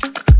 Cause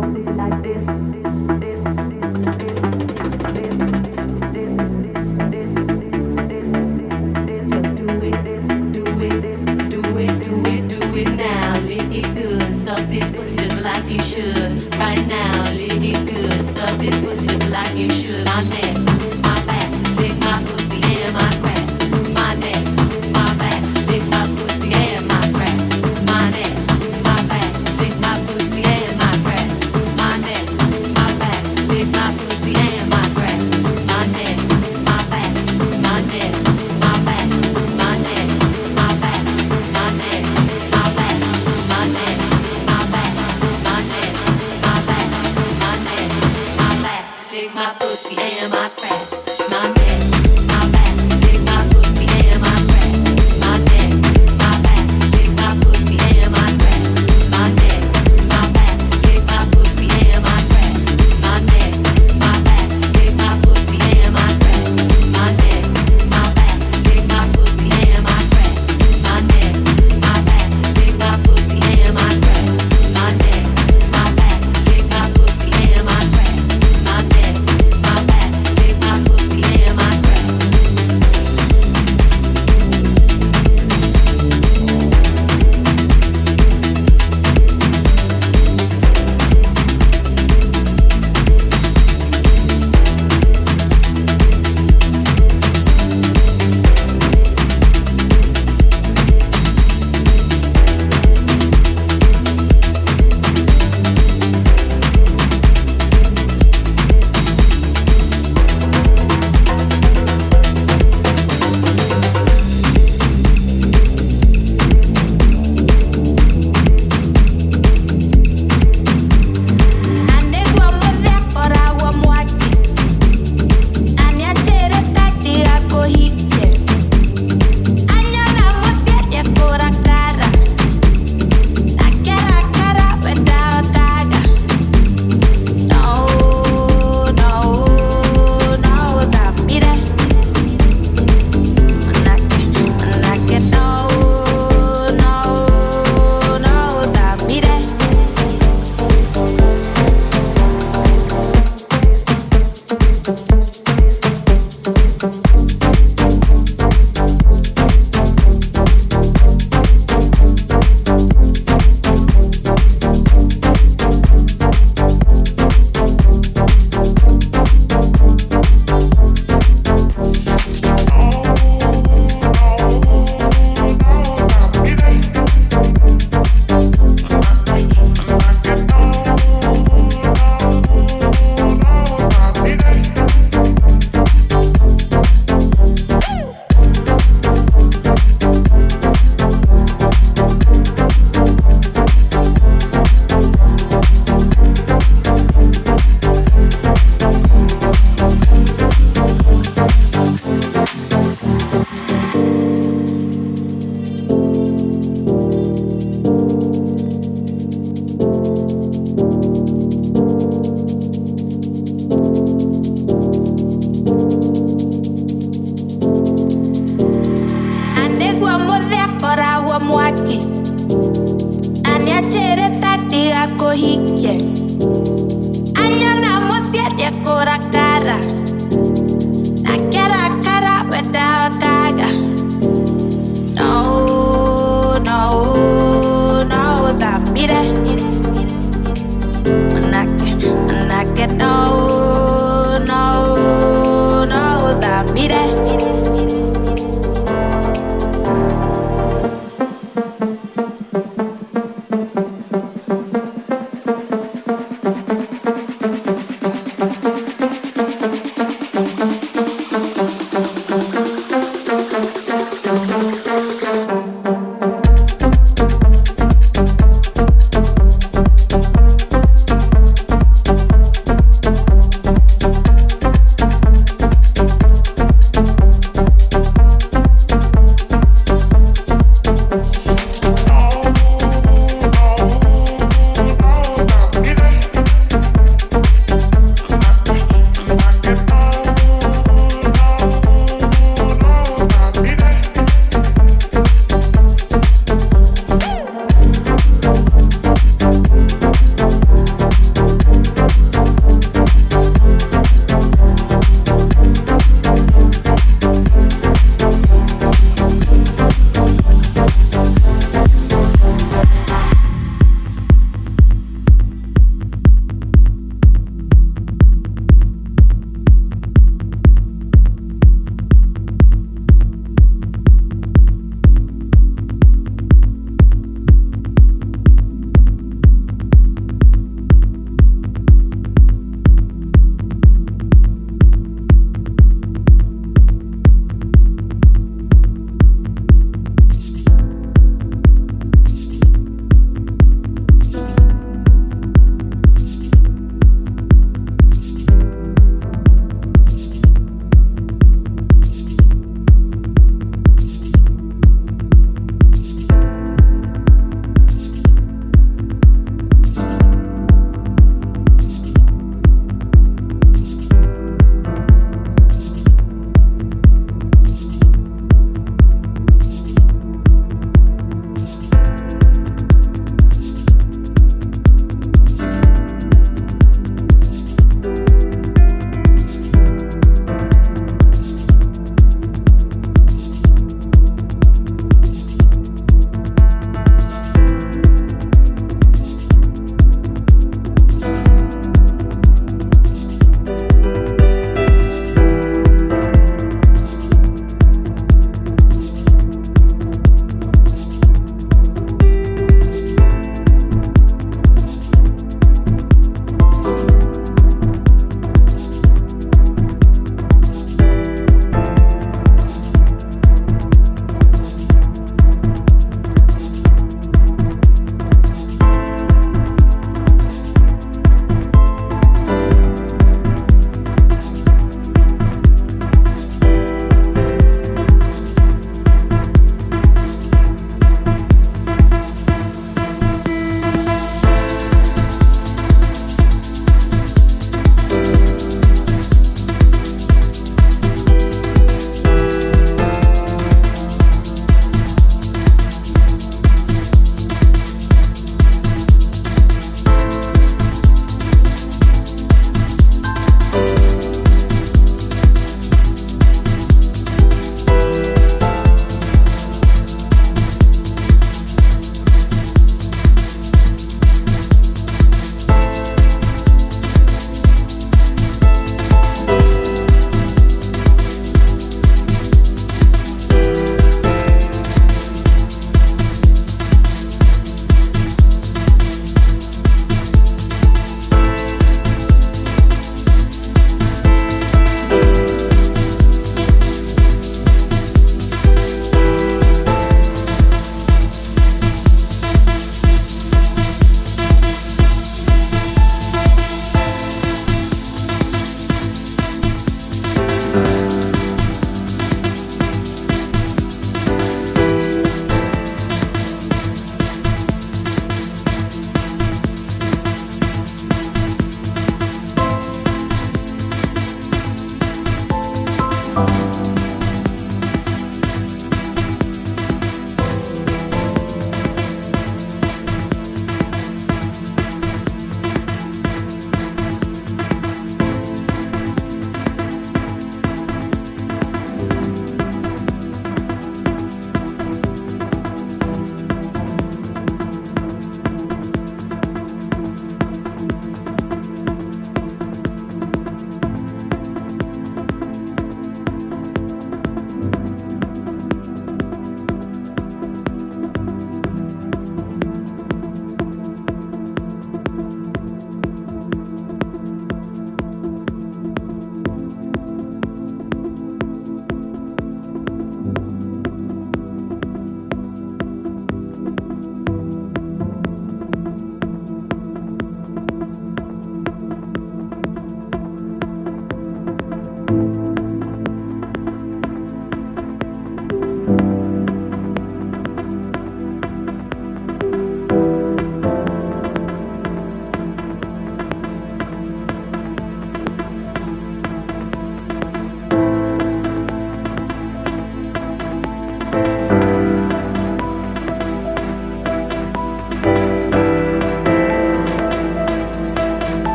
piacere tati a cohique. Andiamo siete ancora cara.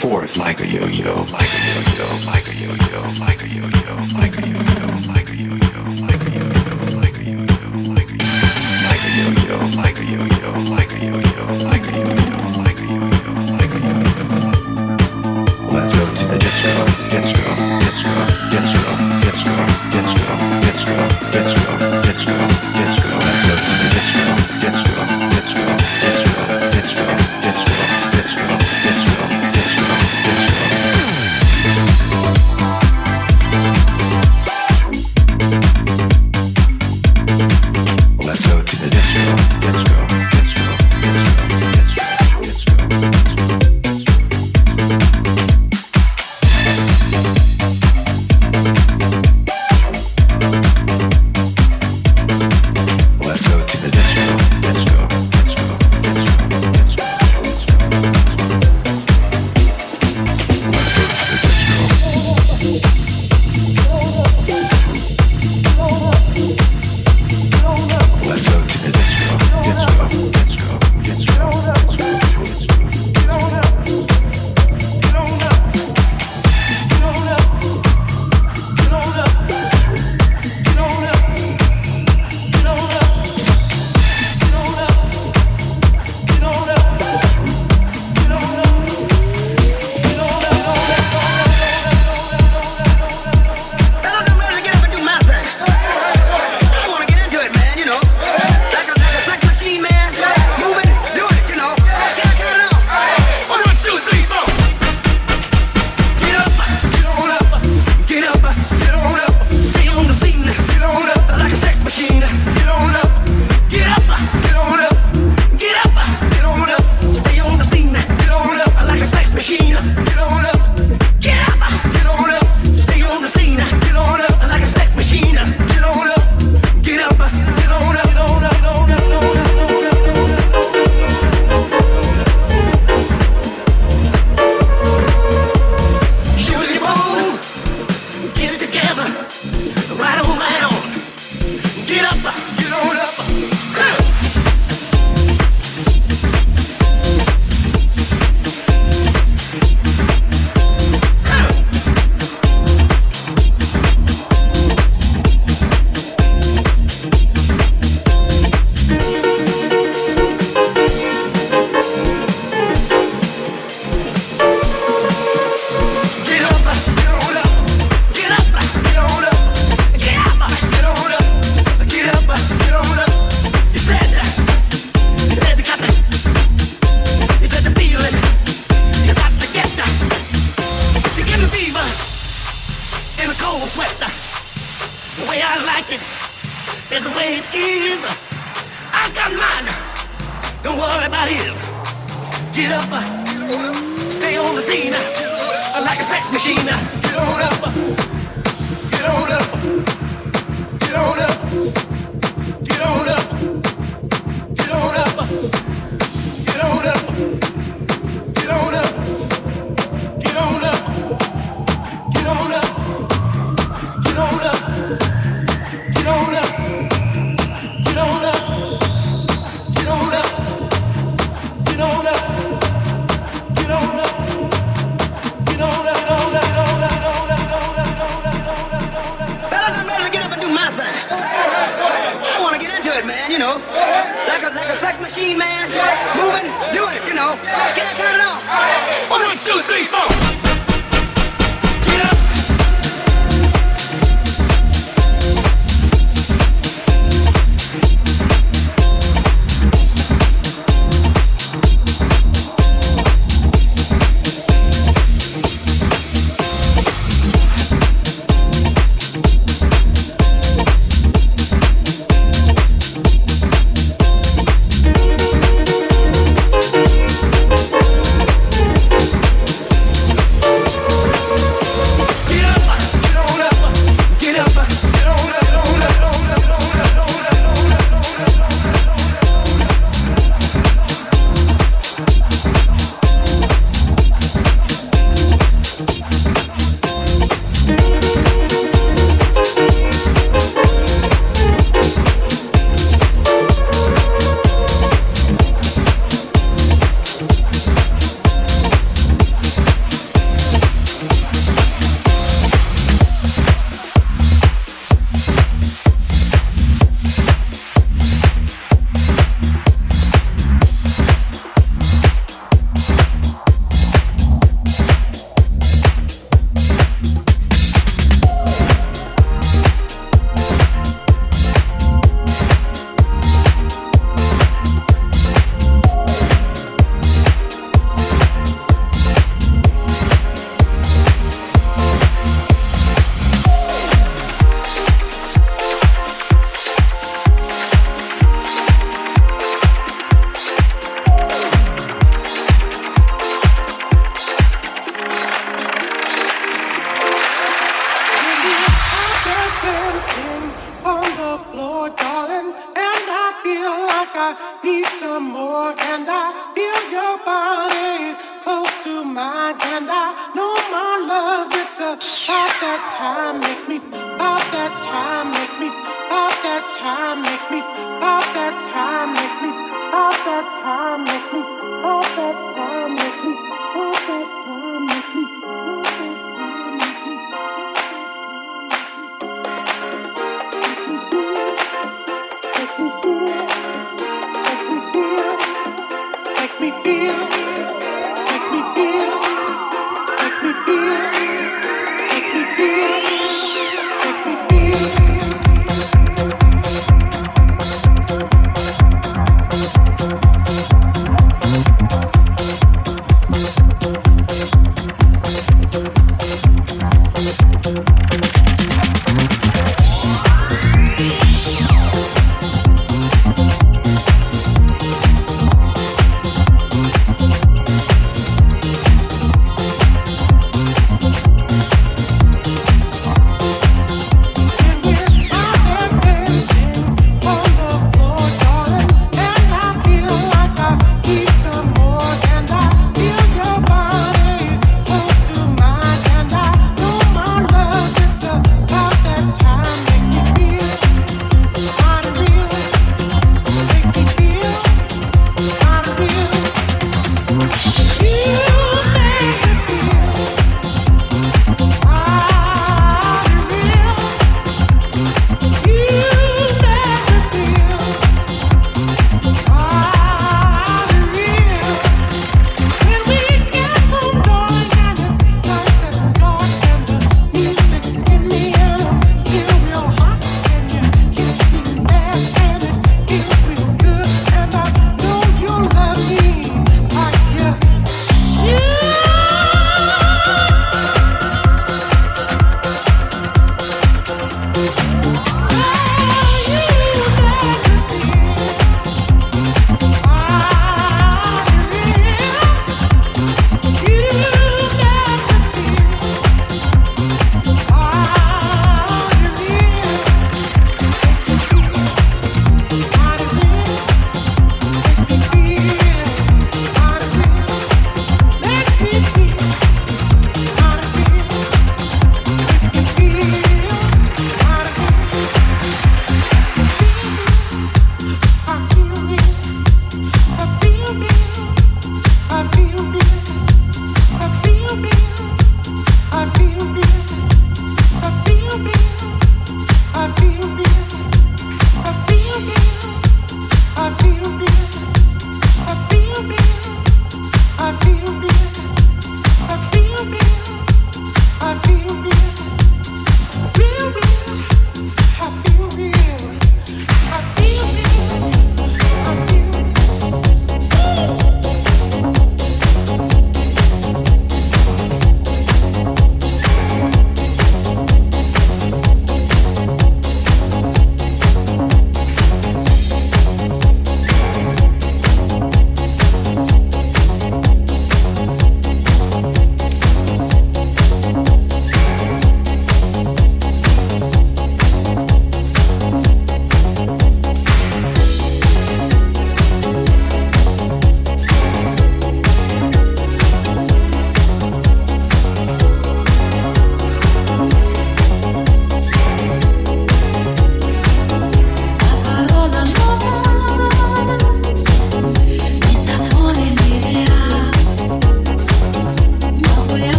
forth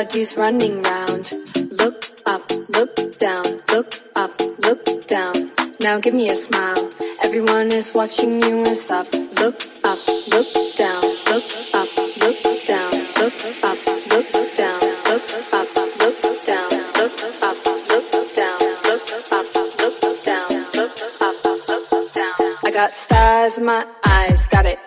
Everybody's running round. Look up, look down, look up, look down. Now give me a smile. Everyone is watching you and stop. Look up, look down, look up, look down, look up, look down, look up, look down, look up, look down, look up, look down, look up, look down. I got stars in my eyes, got it.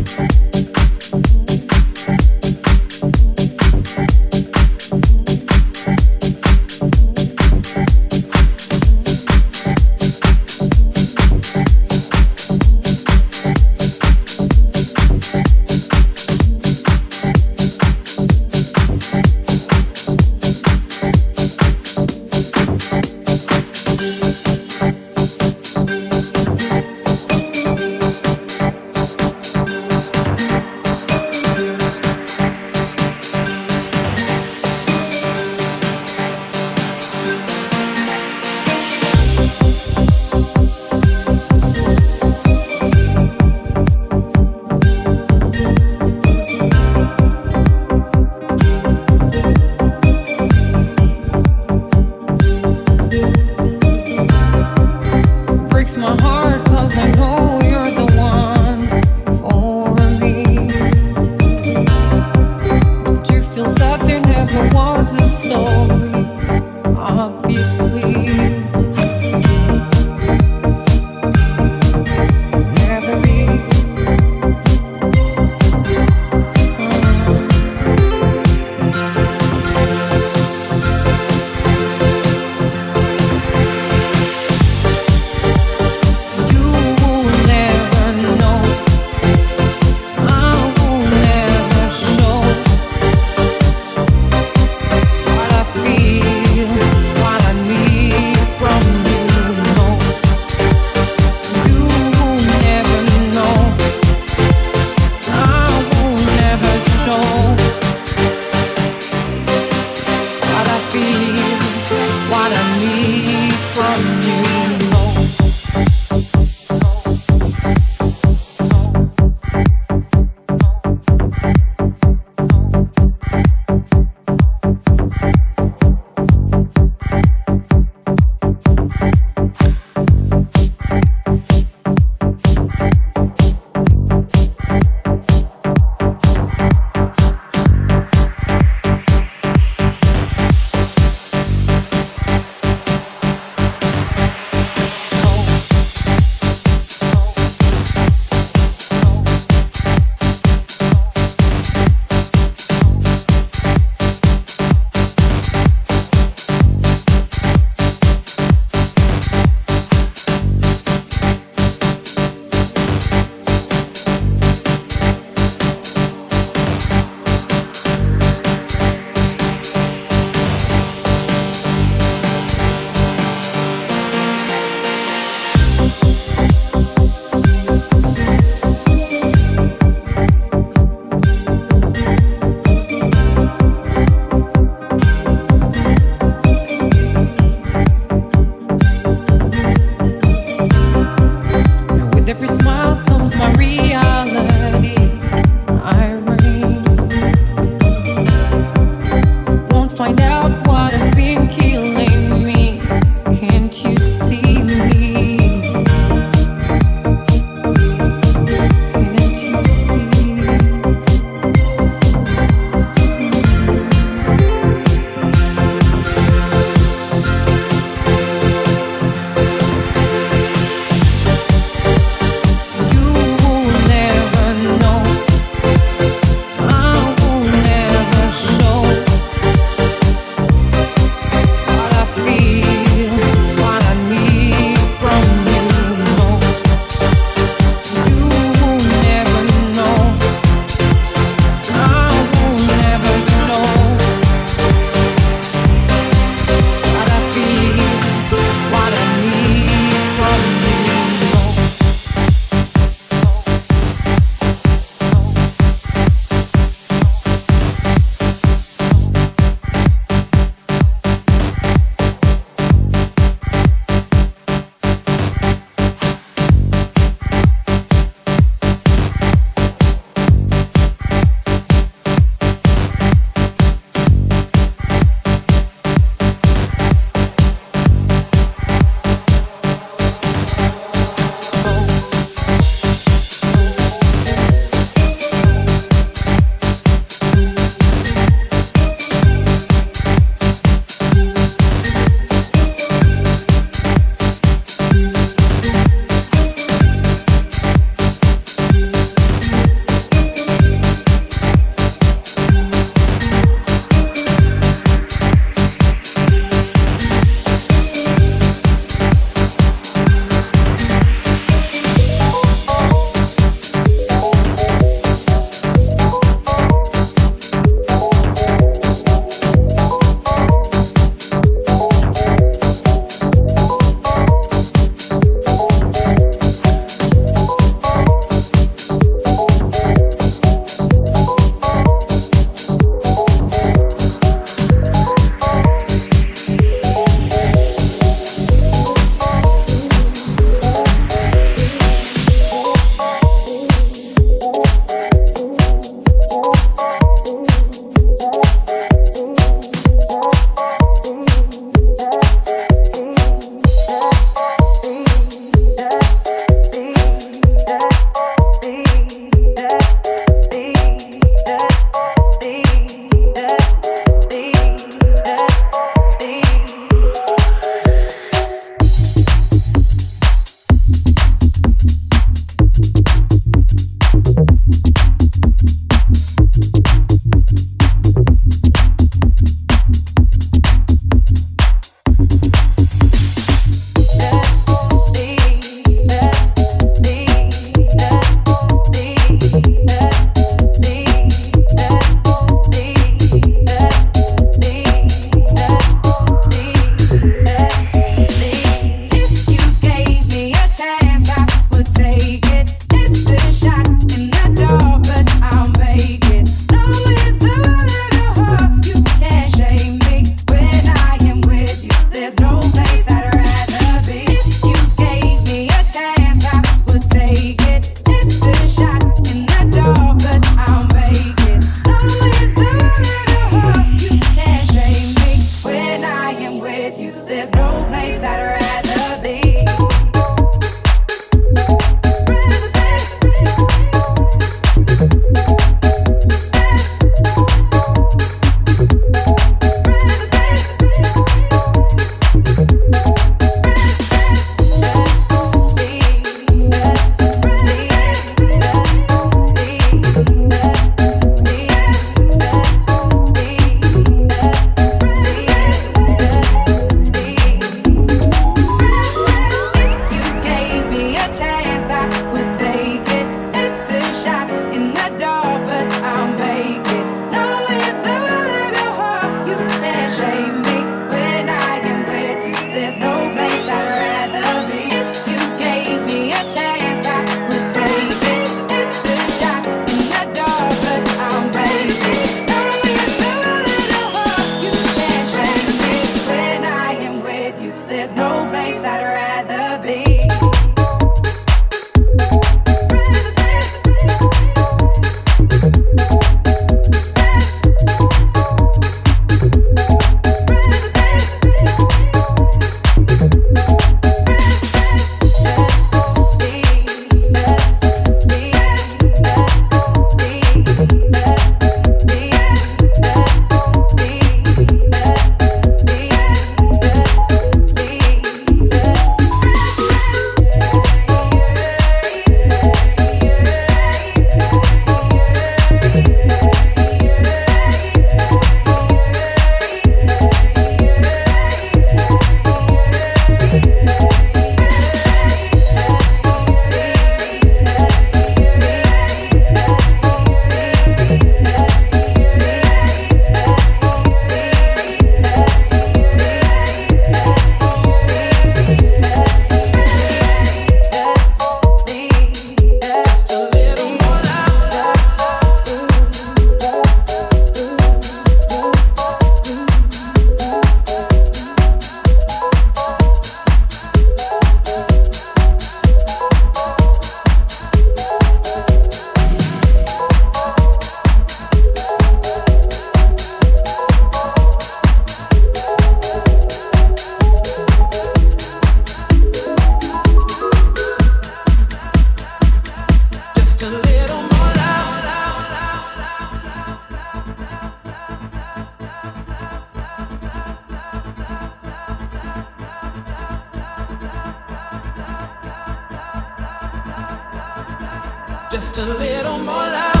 just a little more loud.